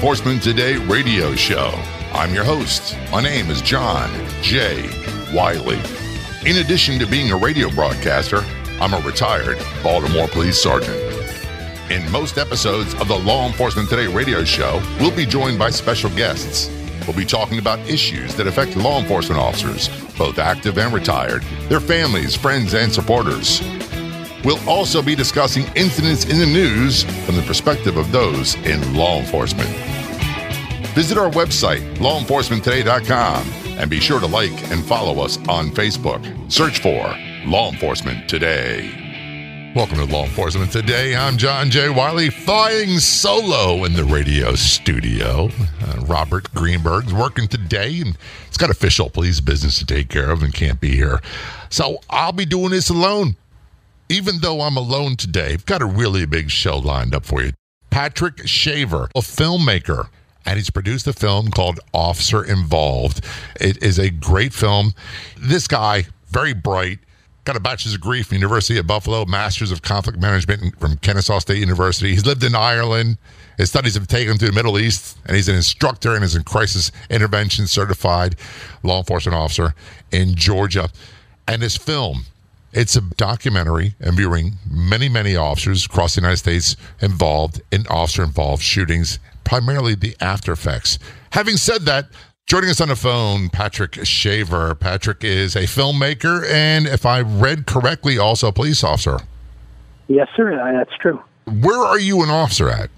Enforcement Today radio show. I'm your host. My name is John J. Wiley. In addition to being a radio broadcaster, I'm a retired Baltimore police sergeant. In most episodes of the Law Enforcement Today radio show, we'll be joined by special guests. We'll be talking about issues that affect law enforcement officers, both active and retired, their families, friends, and supporters. We'll also be discussing incidents in the news from the perspective of those in law enforcement. Visit our website, lawenforcementtoday.com, and be sure to like and follow us on Facebook. Search for Law Enforcement Today. Welcome to Law Enforcement Today. I'm John J. Wiley, flying solo in the radio studio. Uh, Robert Greenberg's working today, and he's got official police business to take care of and can't be here. So I'll be doing this alone even though I'm alone today, I've got a really big show lined up for you. Patrick Shaver, a filmmaker, and he's produced a film called Officer Involved. It is a great film. This guy, very bright, got a bachelor's degree from University of Buffalo, master's of conflict management from Kennesaw State University. He's lived in Ireland. His studies have taken him to the Middle East, and he's an instructor and is a crisis intervention certified law enforcement officer in Georgia. And his film, it's a documentary interviewing many, many officers across the United States involved in officer involved shootings, primarily the after effects. Having said that, joining us on the phone, Patrick Shaver. Patrick is a filmmaker and, if I read correctly, also a police officer. Yes, sir. That's true. Where are you an officer at?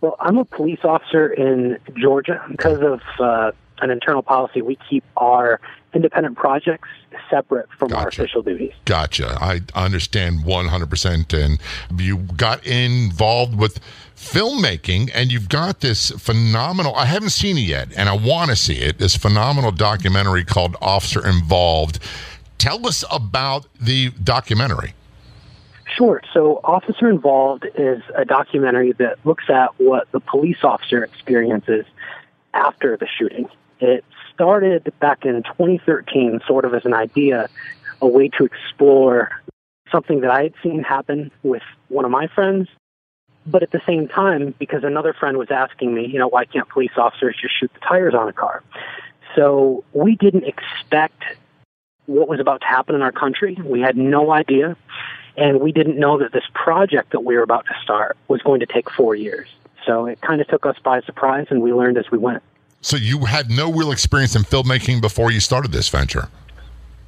Well, I'm a police officer in Georgia because of uh, an internal policy. We keep our independent projects separate from Gotcha. our official duties. Gotcha. I understand 100%. And you got involved with filmmaking, and you've got this phenomenal, I haven't seen it yet, and I want to see it, this phenomenal documentary called Officer Involved. Tell us about the documentary. Sure. So, Officer Involved is a documentary that looks at what the police officer experiences after the shooting. It started back in 2013, sort of as an idea, a way to explore something that I had seen happen with one of my friends. But at the same time, because another friend was asking me, you know, why can't police officers just shoot the tires on a car? So we didn't expect what was about to happen in our country. We had no idea. And we didn't know that this project that we were about to start was going to take four years. So it kind of took us by surprise, and we learned as we went. So you had no real experience in filmmaking before you started this venture?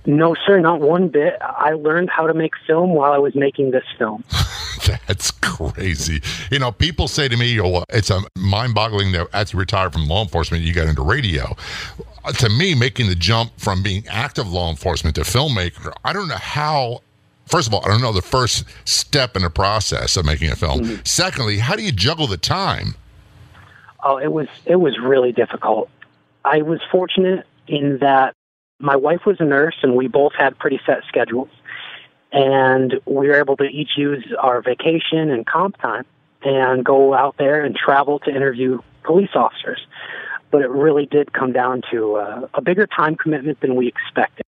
No, sir, not one bit. I learned how to make film while I was making this film. That's crazy. You know, people say to me, oh, it's a mind boggling that after you retired from law enforcement, you got into radio. Uh, to me, making the jump from being active law enforcement to filmmaker, I don't know how. First of all, I don't know the first step in the process of making a film. Mm-hmm. Secondly, how do you juggle the time? Oh, it was it was really difficult. I was fortunate in that my wife was a nurse and we both had pretty set schedules. And we were able to each use our vacation and comp time and go out there and travel to interview police officers. But it really did come down to uh, a bigger time commitment than we expected.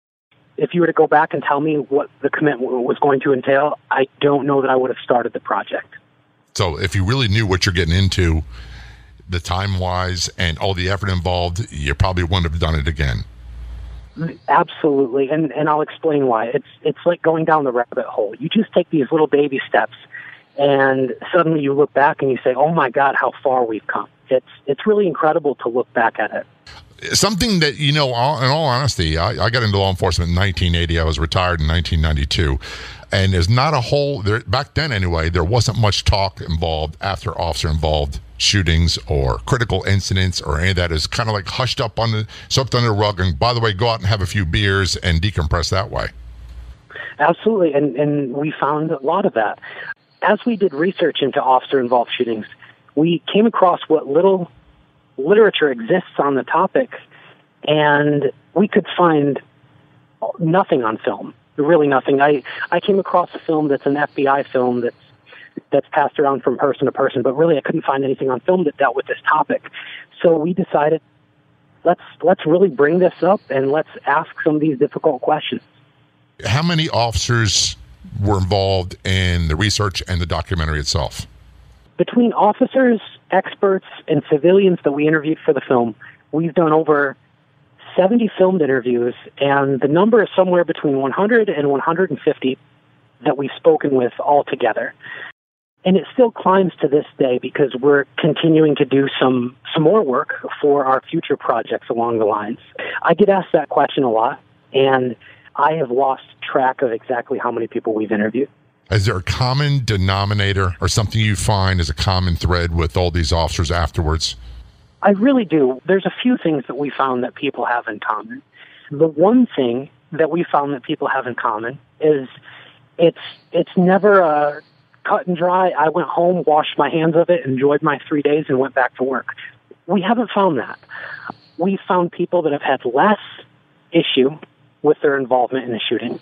If you were to go back and tell me what the commitment was going to entail, I don't know that I would have started the project. So, if you really knew what you're getting into, the time wise and all the effort involved, you probably wouldn't have done it again. Absolutely, and and I'll explain why. It's it's like going down the rabbit hole. You just take these little baby steps, and suddenly you look back and you say, "Oh my God, how far we've come!" It's it's really incredible to look back at it. Something that you know, all, in all honesty, I, I got into law enforcement in 1980. I was retired in 1992, and there's not a whole there back then anyway. There wasn't much talk involved after officer involved shootings or critical incidents or any of that is kind of like hushed up on the swept under the rug. And by the way, go out and have a few beers and decompress that way. Absolutely, and and we found a lot of that as we did research into officer involved shootings. We came across what little literature exists on the topic, and we could find nothing on film. Really, nothing. I I came across a film that's an FBI film that's that's passed around from person to person, but really I couldn't find anything on film that dealt with this topic. So we decided let's let's really bring this up and let's ask some of these difficult questions. How many officers were involved in the research and the documentary itself? between officers, experts, and civilians that we interviewed for the film, we've done over 70 filmed interviews, and the number is somewhere between 100 and 150 that we've spoken with all together. And it still climbs to this day because we're continuing to do some, some more work for our future projects along the lines. I get asked that question a lot, and I have lost track of exactly how many people we've interviewed. Is there a common denominator or something you find as a common thread with all these officers afterwards? I really do. There's a few things that we found that people have in common. The one thing that we found that people have in common is it's it's never a cut and dry. I went home, washed my hands of it, enjoyed my three days, and went back to work. We haven't found that. We found people that have had less issue with their involvement in the shooting,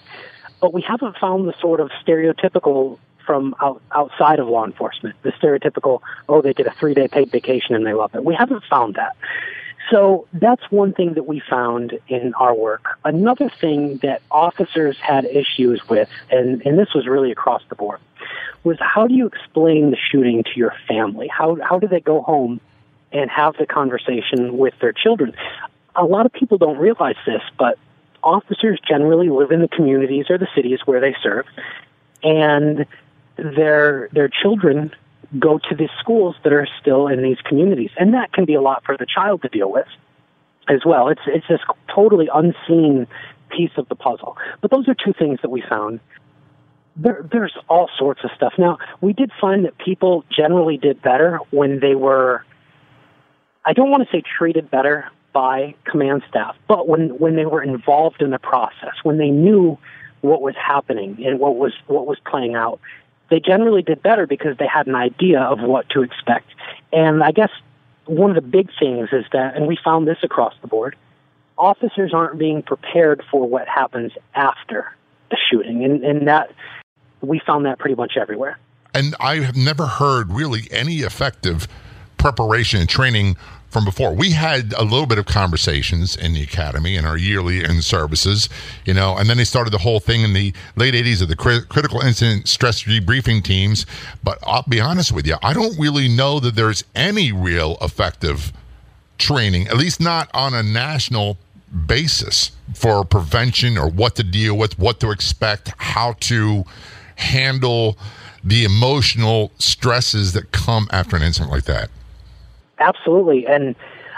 but we haven't found the sort of stereotypical from out, outside of law enforcement, the stereotypical, oh, they did a three day paid vacation and they love it. We haven't found that. So that's one thing that we found in our work. Another thing that officers had issues with, and, and this was really across the board, was how do you explain the shooting to your family? How, how do they go home and have the conversation with their children? A lot of people don't realize this, but officers generally live in the communities or the cities where they serve, and their their children go to these schools that are still in these communities, and that can be a lot for the child to deal with as well. It's it's this totally unseen piece of the puzzle. But those are two things that we found. There, there's all sorts of stuff. Now, we did find that people generally did better when they were, I don't want to say treated better by command staff, but when, when they were involved in the process, when they knew what was happening and what was, what was playing out, they generally did better because they had an idea of what to expect. And I guess one of the big things is that, and we found this across the board, officers aren't being prepared for what happens after the shooting. And, and that, we found that pretty much everywhere. And I have never heard really any effective preparation and training from before. We had a little bit of conversations in the academy in our yearly in services, you know, and then they started the whole thing in the late 80s of the critical incident stress debriefing teams. But I'll be honest with you, I don't really know that there's any real effective training, at least not on a national basis for prevention or what to deal with, what to expect, how to handle the emotional stresses that come after an incident like that. Absolutely. And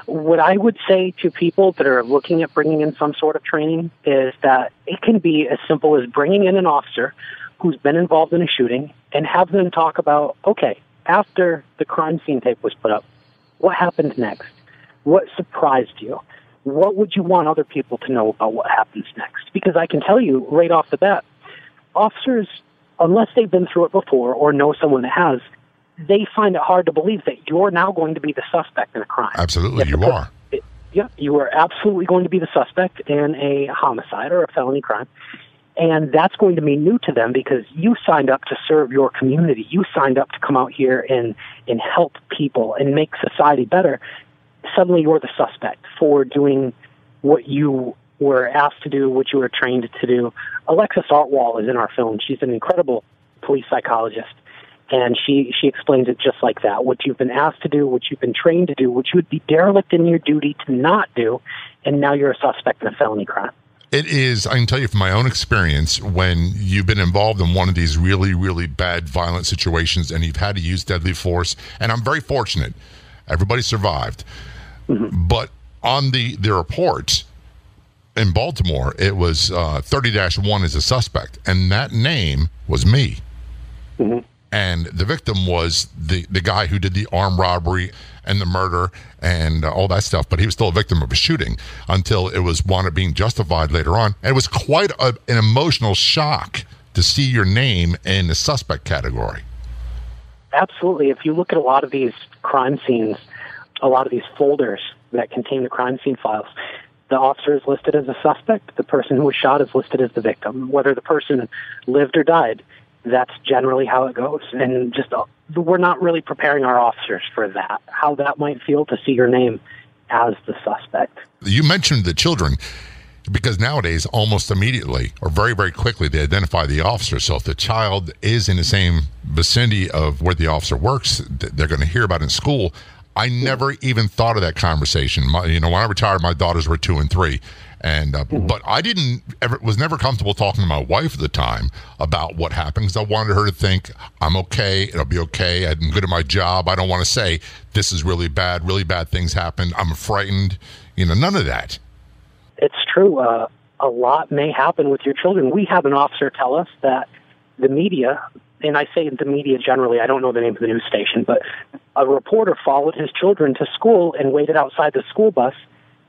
what I would say to people that are looking at bringing in some sort of training is that it can be as simple as bringing in an officer who's been involved in a shooting and have them talk about, okay, after the crime scene tape was put up, what happened next? What surprised you? What would you want other people to know about what happens next? Because I can tell you right off the bat, officers, unless they've been through it before or know someone that has, they find it hard to believe that you're now going to be the suspect in a crime. Absolutely, you are. yeah, you are absolutely going to be the suspect in a homicide or a felony crime. And that's going to be new to them because you signed up to serve your community. You signed up to come out here and, and help people and make society better. Suddenly you're the suspect for doing what you were asked to do, what you were trained to do. Alexis Artwohl is in our film. She's an incredible police psychologist and she, she explains it just like that. What you've been asked to do, what you've been trained to do, what you would be derelict in your duty to not do, and now you're a suspect in a felony crime. It is, I can tell you from my own experience, when you've been involved in one of these really, really bad, violent situations and you've had to use deadly force, and I'm very fortunate, everybody survived. Mm-hmm. But on the, the reports in Baltimore, it was uh, 30 1 as a suspect, and that name was me. Mm-hmm and the victim was the the guy who did the armed robbery and the murder and uh, all that stuff. But he was still a victim of a shooting until it was wanted being justified later on. And it was quite a, an emotional shock to see your name in the suspect category. Absolutely. If you look at a lot of these crime scenes, a lot of these folders that contain the crime scene files, the officer is listed as a suspect. The person who was shot is listed as the victim. Whether the person lived or died that's generally how it goes. And just uh, we're not really preparing our officers for that, how that might feel to see your name as the suspect. You mentioned the children. because nowadays almost immediately or very very quickly they identify the officer so if the child is in the same vicinity of where the officer works they're going to hear about it in school i never even thought of that conversation my, you know when i retired my daughters were two and three and uh, mm-hmm. but i didn't ever was never comfortable talking to my wife at the time about what happened because i wanted her to think i'm okay it'll be okay i'm good at my job i don't want to say this is really bad really bad things happened i'm frightened you know none of that it's true. Uh, a lot may happen with your children. We have an officer tell us that the media, and I say the media generally, I don't know the name of the news station, but a reporter followed his children to school and waited outside the school bus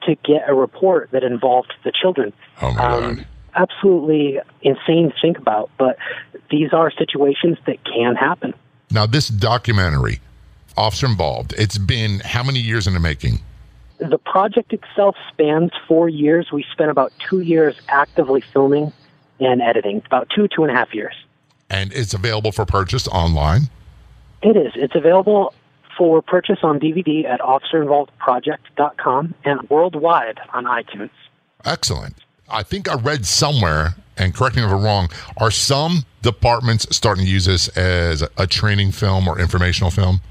to get a report that involved the children. Oh my um, God. Absolutely insane to think about, but these are situations that can happen. Now, this documentary, Officer Involved, it's been how many years in the making? The project itself spans four years. We spent about two years actively filming and editing, about two, two and a half years. And it's available for purchase online? It is. It's available for purchase on DVD at officerinvolvedproject.com and worldwide on iTunes. Excellent. I think I read somewhere, and correct me if I'm wrong, are some departments starting to use this as a training film or informational film?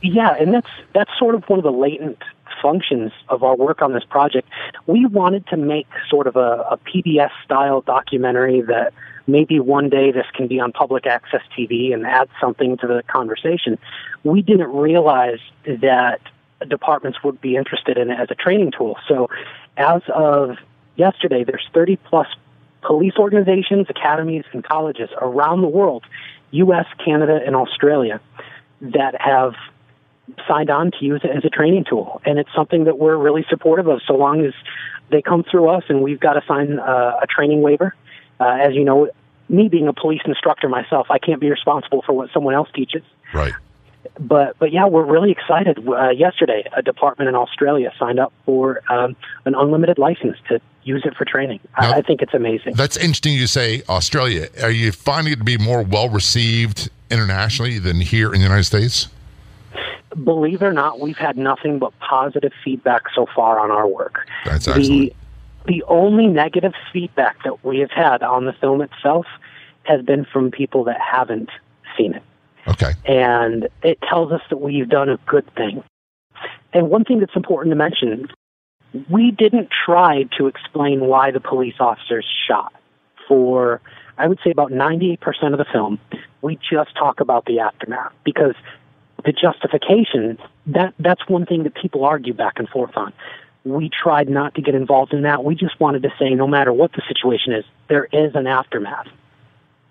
Yeah, and that's that's sort of one of the latent functions of our work on this project, we wanted to make sort of a, a PBS style documentary that maybe one day this can be on public access TV and add something to the conversation. We didn't realize that departments would be interested in it as a training tool. So as of yesterday, there's 30 plus police organizations, academies, and colleges around the world, US, Canada, and Australia, that have signed on to use it as a training tool. And it's something that we're really supportive of so long as they come through us and we've got to sign uh, a training waiver. Uh, as you know, me being a police instructor myself, I can't be responsible for what someone else teaches. Right. But but yeah, we're really excited. Uh, yesterday, a department in Australia signed up for um, an unlimited license to use it for training. Now, I, I think it's amazing. That's interesting. You say Australia. Are you finding it to be more well received internationally than here in the United States? believe it or not, we've had nothing but positive feedback so far on our work. That's excellent. The, only negative feedback that we have had on the film itself has been from people that haven't seen it. Okay. And it tells us that we've done a good thing. And one thing that's important to mention we didn't try to explain why the police officers shot. For, I would say, about 98% of the film, we just talk about the aftermath because the justification, that, that's one thing that people argue back and forth on. We tried not to get involved in that. We just wanted to say no matter what the situation is, there is an aftermath.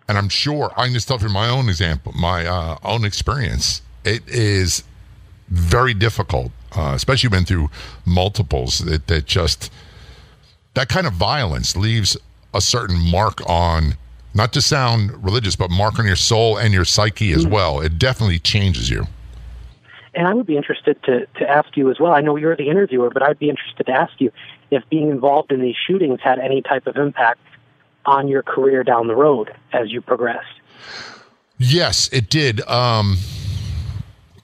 And I'm sure I can just tell from my own example, my uh, own experience, it is very difficult, uh, especially when through multiples, that, that just that kind of violence leaves a certain mark on not to sound religious, but mark on your soul and your psyche as mm-hmm. well. It definitely changes you. And I would be interested to, to ask you as well. I know you're the interviewer, but I'd be interested to ask you if being involved in these shootings had any type of impact on your career down the road as you progressed. Yes, it did. Um,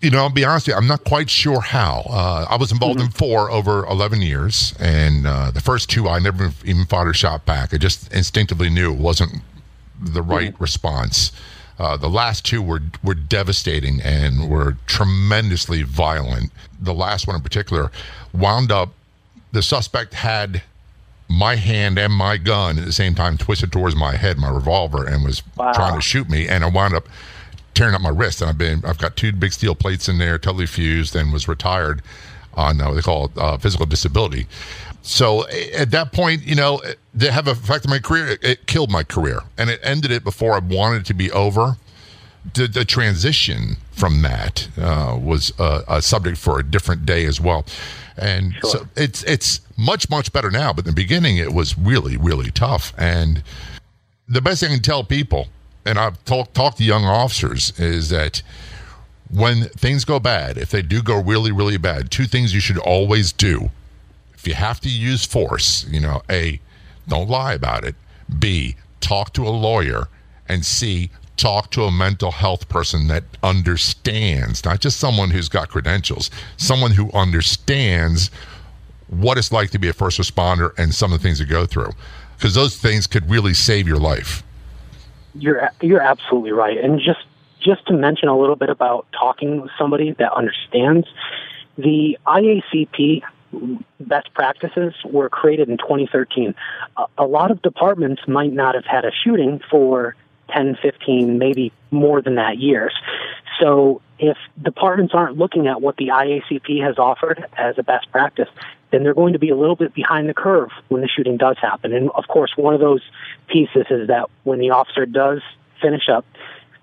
you know, I'll be honest with you, I'm not quite sure how. Uh, I was involved mm-hmm. in four over 11 years, and uh, the first two I never even fired a shot back. I just instinctively knew it wasn't the right mm-hmm. response. Uh, the last two were were devastating and were tremendously violent. The last one in particular wound up. The suspect had my hand and my gun at the same time twisted towards my head, my revolver, and was wow. trying to shoot me. And I wound up tearing up my wrist. And I've been I've got two big steel plates in there, totally fused, and was retired on uh, what they call uh, physical disability. So at that point, you know, to have affected my career, it, it, killed my career, and it ended it before I wanted it to be over. The, the transition from that uh, was a, a, subject for a different day as well, and sure. so it's it's much much better now. But in the beginning, it was really really tough. And the best thing I can tell people, and I've talked talked to young officers, is that when things go bad, if they do go really really bad, two things you should always do if you have to use force, you know, A, don't lie about it. B, talk to a lawyer. And C, talk to a mental health person that understands, not just someone who's got credentials, someone who understands what it's like to be a first responder and some of the things to go through, because those things could really save your life. You're you're absolutely right, and just just to mention a little bit about talking with somebody that understands the IACP best practices were created in 2013. A, a lot of departments might not have had a shooting for 10, 15, maybe more than that years. So if departments aren't looking at what the IACP has offered as a best practice, then they're going to be a little bit behind the curve when the shooting does happen. And of course, one of those pieces is that when the officer does finish up,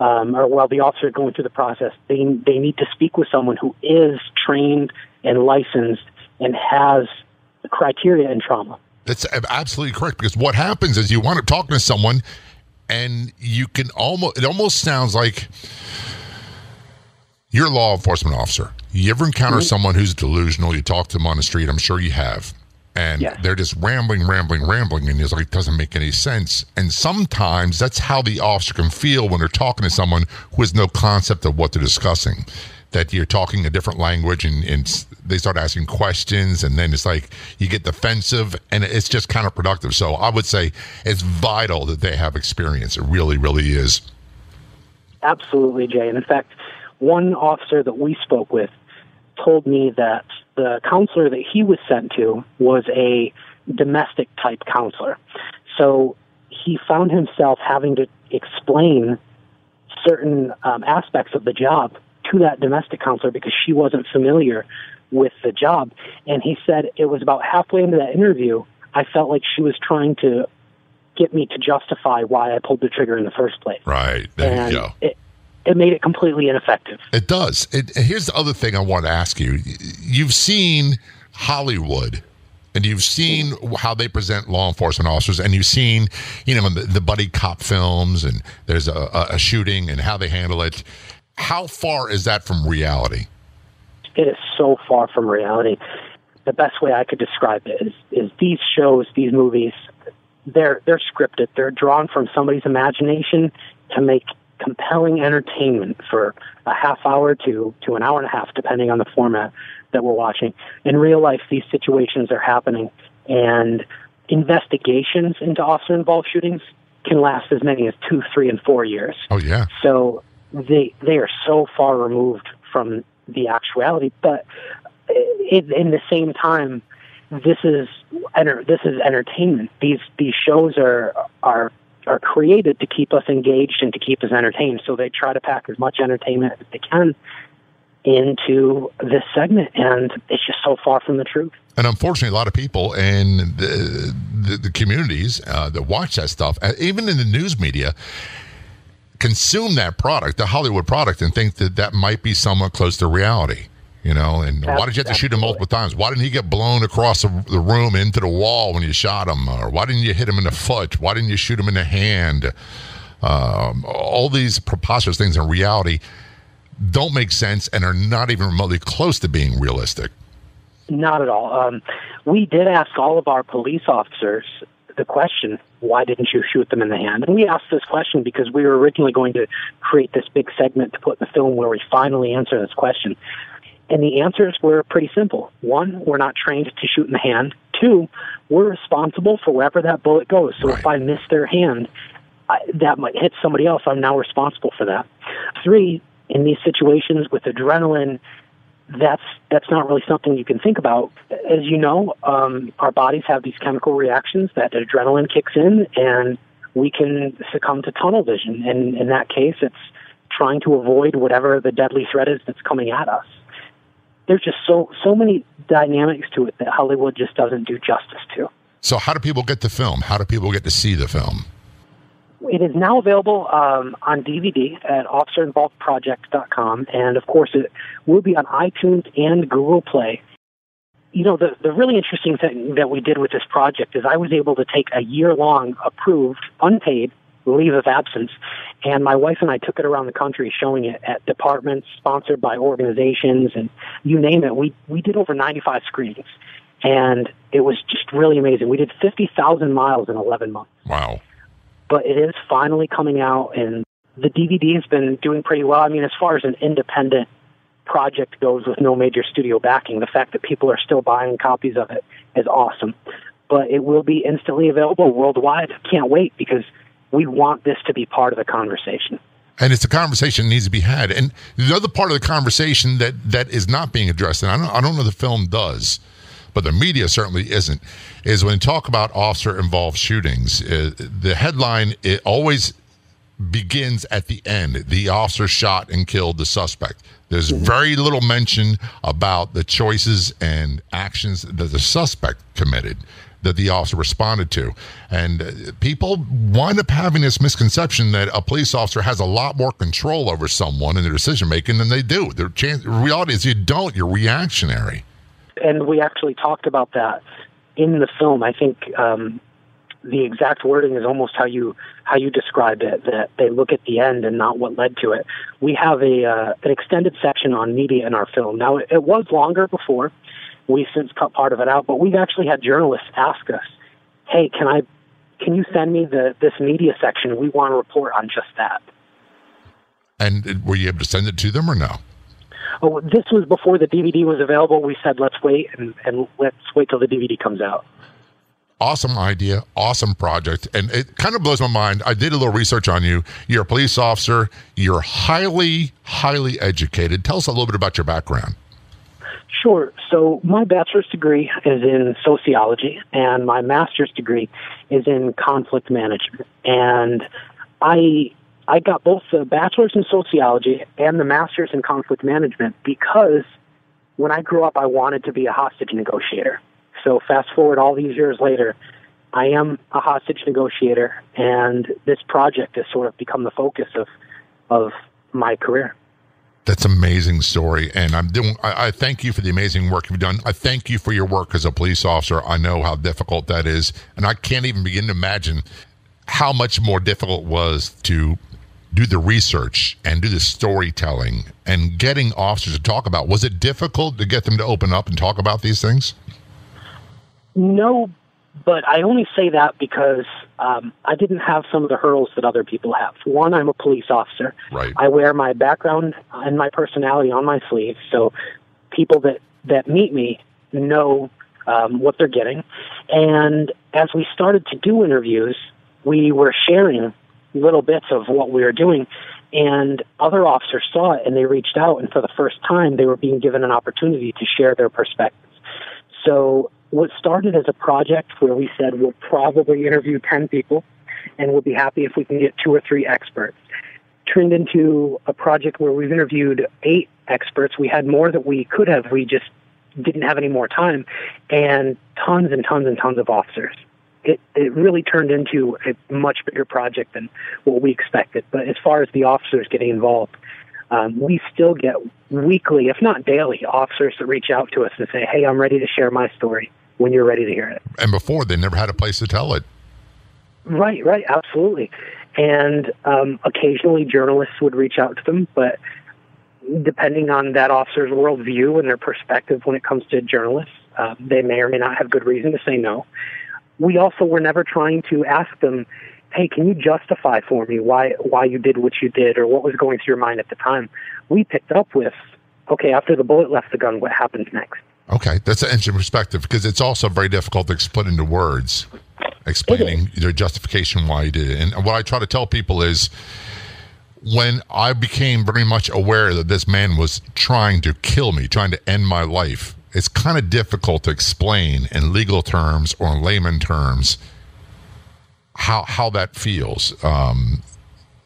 um, or while the officer is going through the process, they they need to speak with someone who is trained and licensed and has criteria in trauma. That's absolutely correct because what happens is you want to talk to someone and you can almost it almost sounds like you're a law enforcement officer. You ever encounter mm-hmm. someone who's delusional, you talk to them on the street, I'm sure you have. And yes. they're just rambling, rambling, rambling, and it's like it doesn't make any sense. And sometimes that's how the officer can feel when they're talking to someone who has no concept of what they're discussing that you're talking a different language and, and they start asking questions and then it's like you get defensive and it's just counterproductive. So I would say it's vital that they have experience. It really, really is. Absolutely, Jay. And in fact, one officer that we spoke with told me that the counselor that he was sent to was a domestic type counselor. So he found himself having to explain certain um, aspects of the job to that domestic counselor because she wasn't familiar with the job. And he said it was about halfway into that interview, I felt like she was trying to get me to justify why I pulled the trigger in the first place. Right. There and you go. It, it made it completely ineffective. It does. It, here's the other thing I want to ask you. You've seen Hollywood and you've seen how they present law enforcement officers, and you've seen, you know, the, the buddy cop films, and there's a, a, shooting and how they handle it. How far is that from reality? It is so far from reality. The best way I could describe it is, is these shows, these movies, they're they're scripted. They're drawn from somebody's imagination to make compelling entertainment for a half hour to to an hour and a half, depending on the format that we're watching. In real life, these situations are happening, and investigations into officer involved shootings can last as many as two, three, and four years. Oh yeah. So they they are so far removed from the actuality, but it, in the same time, this is enter, this is entertainment. These these shows are are are created to keep us engaged and to keep us entertained. So they try to pack as much entertainment as they can into this segment, and it's just so far from the truth. And unfortunately, a lot of people in the the, the communities uh, that watch that stuff, uh, even in the news media, consume that product, the Hollywood product, and think that that might be somewhat close to reality. You know, and why did you have to shoot him multiple times? Why didn't he get blown across the, the, room into the wall when you shot him? Or why didn't you hit him in the foot? Why didn't you shoot him in the hand? Um, all these preposterous things in reality don't make sense and are not even remotely close to being realistic. Not at all. Um, we did ask all of our police officers the question, why didn't you shoot them in the hand? And we asked this question because we were originally going to create this big segment to put in the film where we finally answer this question. And the answers were pretty simple. One, we're not trained to shoot in the hand. Two, we're responsible for wherever that bullet goes. So right. if I miss their hand, I, that might hit somebody else. I'm now responsible for that. Three, in these situations with adrenaline that's that's not really something you can think about. As you know, um, our bodies have these chemical reactions that adrenaline kicks in, and we can succumb to tunnel vision. And in that case, it's trying to avoid whatever the deadly threat is that's coming at us. There's just so so many dynamics to it that Hollywood just doesn't do justice to. So, how do people get the film? How do people get to see the film? It is now available um, on DVD at officerinvolvedproject.com, and of course, it will be on iTunes and Google Play. You know, the, the really interesting thing that we did with this project is I was able to take a year long approved, unpaid leave of absence, and my wife and I took it around the country showing it at departments sponsored by organizations, and you name it. We, we did over 95 screenings, and it was just really amazing. We did 50,000 miles in 11 months. Wow but it is finally coming out, and the DVD has been doing pretty well. I mean, as far as an independent project goes with no major studio backing. The fact that people are still buying copies of it is awesome. But it will be instantly available worldwide. Can't wait because we want this to be part of the conversation. And it's a conversation that needs to be had. And the other part of the conversation that, that is not being addressed, and I don't, I don't know the film does, but the media certainly isn't, is when you talk about officer involved shootings, uh, the headline it always begins at the end. The officer shot and killed the suspect. There's mm-hmm. very little mention about the choices and actions that the suspect committed that the officer responded to. And uh, people wind up having this misconception that a police officer has a lot more control over someone in their decision making than they do. The chance, reality is you don't, you're reactionary. And we actually talked about that in the film. I think um, the exact wording is almost how you how you described it. That they look at the end and not what led to it. We have a uh, an extended section on media in our film. Now it, it was longer before. We've since cut part of it out, but we've actually had journalists ask us, "Hey, can I can you send me the this media section? We want to report on just that." And were you able to send it to them or no? Oh, this was before the DVD was available. We said let's wait and, and let's wait till the DVD comes out awesome idea, awesome project. And it kind of blows my mind. I did a little research on you. You're a police officer, you're highly, highly educated. Tell us a little bit about your background. Sure. So, my bachelor's degree is in sociology, and my master's degree is in conflict management. And I I got both the bachelor's in sociology and the master's in conflict management because when I grew up, I wanted to be a hostage negotiator. So fast forward all these years later, I am a hostage negotiator, and this project has sort of become the focus of of my career. That's amazing story, and I'm doing. I, I, thank you for the amazing work you've done. I thank you for your work as a police officer. I know how difficult that is, and I can't even begin to imagine how much more difficult it was to do the research and do the storytelling and getting officers to talk about. Was it difficult to get them to open up and talk about these things? No, but I only say that because um, I didn't have some of the hurdles that other people have. One, I'm a police officer. Right. I wear my background and my personality on my sleeve, so people that that meet me know um, what they're getting. And as we started to do interviews, we were sharing little bits of what we were doing. And other officers saw it and they reached out, and for the first time, they were being given an opportunity to share their perspectives. So what started as a project where we said we'll probably interview 10 people and we'll be happy if we can get two or three experts turned into a project where we've interviewed eight experts. We had more that we could have. We just didn't have any more time and tons and tons and tons of officers. It, it really turned into a much bigger project than what we expected. But as far as the officers getting involved, um, we still get weekly, if not daily, officers that reach out to us and say, "Hey, I'm ready to share my story." when you're ready to hear it. And before, they never had a place to tell it. Right, right, absolutely. And um, occasionally journalists would reach out to them, but depending on that officer's worldview and their perspective when it comes to journalists, uh, they may or may not have good reason to say no. We also were never trying to ask them, "Hey, can you justify for me why why you did what you did or what was going through your mind at the time?" We picked up with, "Okay, after the bullet left the gun, what happens next?" Okay, that's an interesting perspective because it's also very difficult to put into words, explaining the justification why you did it. And what I try to tell people is when I became very much aware that this man was trying to kill me, trying to end my life, it's kind of difficult to explain in legal terms or in layman terms how how that feels. Um,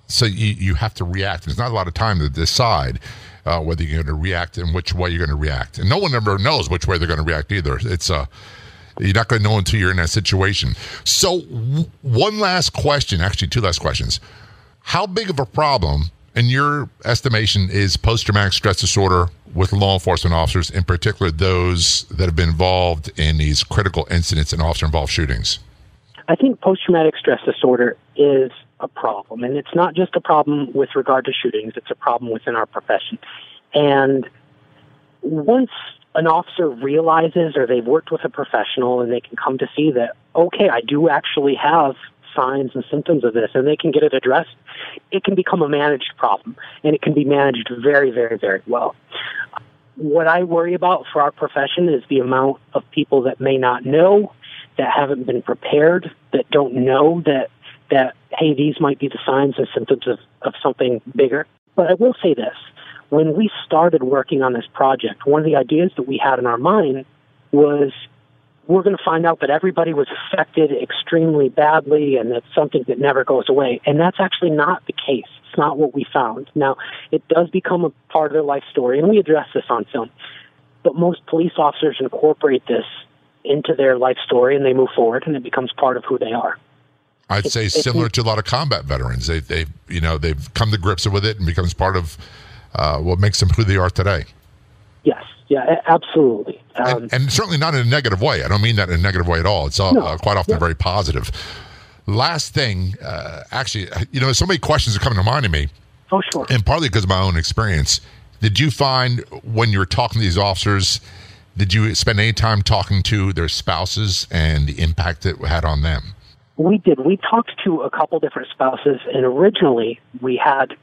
so you, you have to react. There's not a lot of time to decide uh, whether you're going to react and which way you're going to react. And no one ever knows which way they're going to react either. It's uh, you're not going to know until you're in that situation. So, w- one last question, actually, two last questions. How big of a problem, in your estimation, is post traumatic stress disorder with law enforcement officers, in particular those that have been involved in these critical incidents and officer involved shootings? I think post traumatic stress disorder is a problem. And it's not just a problem with regard to shootings, it's a problem within our profession. And once an officer realizes or they've worked with a professional and they can come to see that, okay, I do actually have signs and symptoms of this and they can get it addressed, it can become a managed problem and it can be managed very, very, very well. what I worry about for our profession is the amount of people that may not know, that haven't been prepared, that don't know that that hey, these might be the signs and symptoms of, of something bigger. But I will say this. When we started working on this project, one of the ideas that we had in our mind was we're going to find out that everybody was affected extremely badly and it's something that never goes away. And that's actually not the case. It's not what we found. Now, it does become a part of their life story, and we address this on film. But most police officers incorporate this into their life story and they move forward and it becomes part of who they are. I'd say similar to a lot of combat veterans. They, they, you know, they've come to grips with it and becomes part of uh, what makes them who they are today. Yeah, absolutely. Um, and, and, certainly not in a negative way. I don't mean that in a negative way at all. It's all, no, uh, quite often very positive. Last thing, uh, actually, you know, so many questions are coming to mind to me. Oh, sure. And partly because of my own experience. Did you find when you were talking to these officers, did you spend any time talking to their spouses and the impact it had on them? We did. We talked to a couple different spouses, and originally we had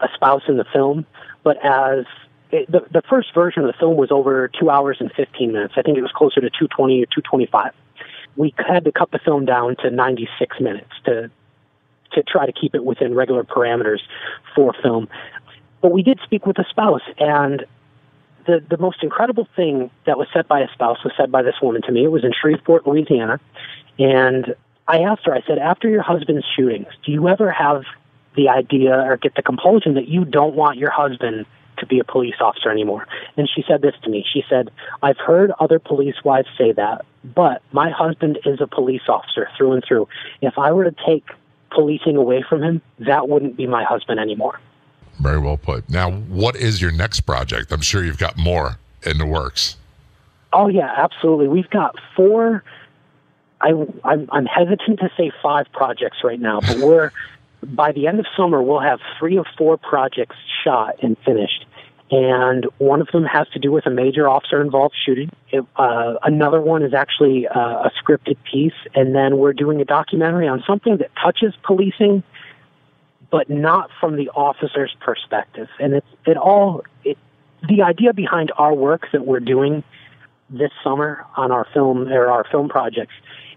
a spouse in the film, but as it, the the first version of the film was over two hours and fifteen minutes. I think it was closer to two twenty or two twenty five. We had to cut the film down to ninety six minutes to to try to keep it within regular parameters for film. But we did speak with a spouse, and the the most incredible thing that was said by a spouse was said by this woman to me. It was in Shreveport, Louisiana, and I asked her, I said, after your husband's shootings, do you ever have the idea or get the compulsion that you don't want your husband to be a police officer anymore? And she said this to me. She said, I've heard other police wives say that, but my husband is a police officer through and through. If I were to take policing away from him, that wouldn't be my husband anymore. Very well put. Now, what is your next project? I'm sure you've got more in the works. Oh, yeah, absolutely. We've got four I, I'm, I'm hesitant to say five projects right now, but we're by the end of summer we'll have three or four projects shot and finished, and one of them has to do with a major officer-involved shooting. It, uh, another one is actually uh, a scripted piece, and then we're doing a documentary on something that touches policing, but not from the officer's perspective. And it's it all it, the idea behind our work that we're doing this summer on our film or our film projects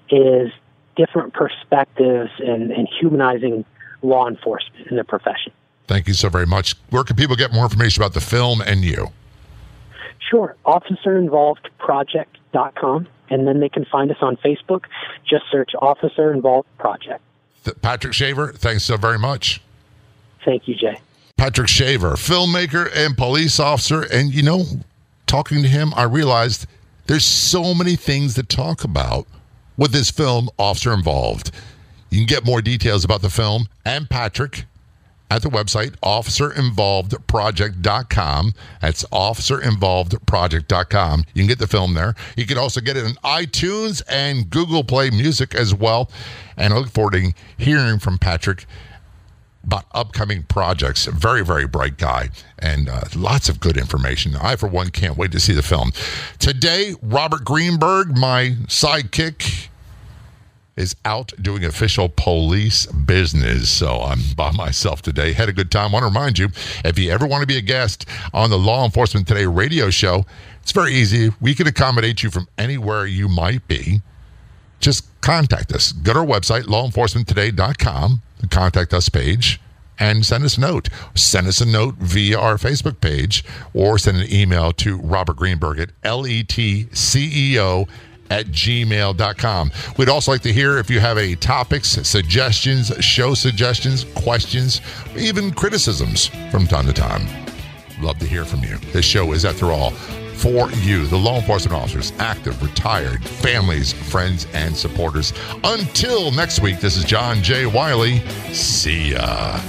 is different perspectives and, and humanizing law enforcement in the profession. Thank you so very much. Where can people get more information about the film and you? Sure, officerinvolvedproject.com, and then they can find us on Facebook. Just search Officer Involved Project. Patrick Shaver, thanks so very much. Thank you, Jay. Patrick Shaver, filmmaker and police officer. And, you know, talking to him, I realized there's so many things to talk about with this film, Officer Involved. You can get more details about the film and Patrick at the website officerinvolvedproject.com. That's officerinvolvedproject.com. You can get the film there. You can also get it on iTunes and Google Play Music as well. And I look forward to hearing from Patrick about upcoming projects. Very, very bright guy and uh, lots of good information. I, for one, can't wait to see the film. Today, Robert Greenberg, my sidekick, is out doing official police business. So I'm by myself today. Had a good time. Want to remind you if you ever want to be a guest on the Law Enforcement Today radio show, it's very easy. We can accommodate you from anywhere you might be. Just contact us. Go to our website, lawenforcementtoday.com the contact us page and send us a note. Send us a note via our Facebook page or send an email to Robert Greenberg at LETCEO at gmail.com. We'd also like to hear if you have any topics, suggestions, show suggestions, questions, even criticisms from time to time. Love to hear from you. This show is, after all, for you, the law enforcement officers, active, retired, families, friends, and supporters. Until next week, this is John J. Wiley. See ya.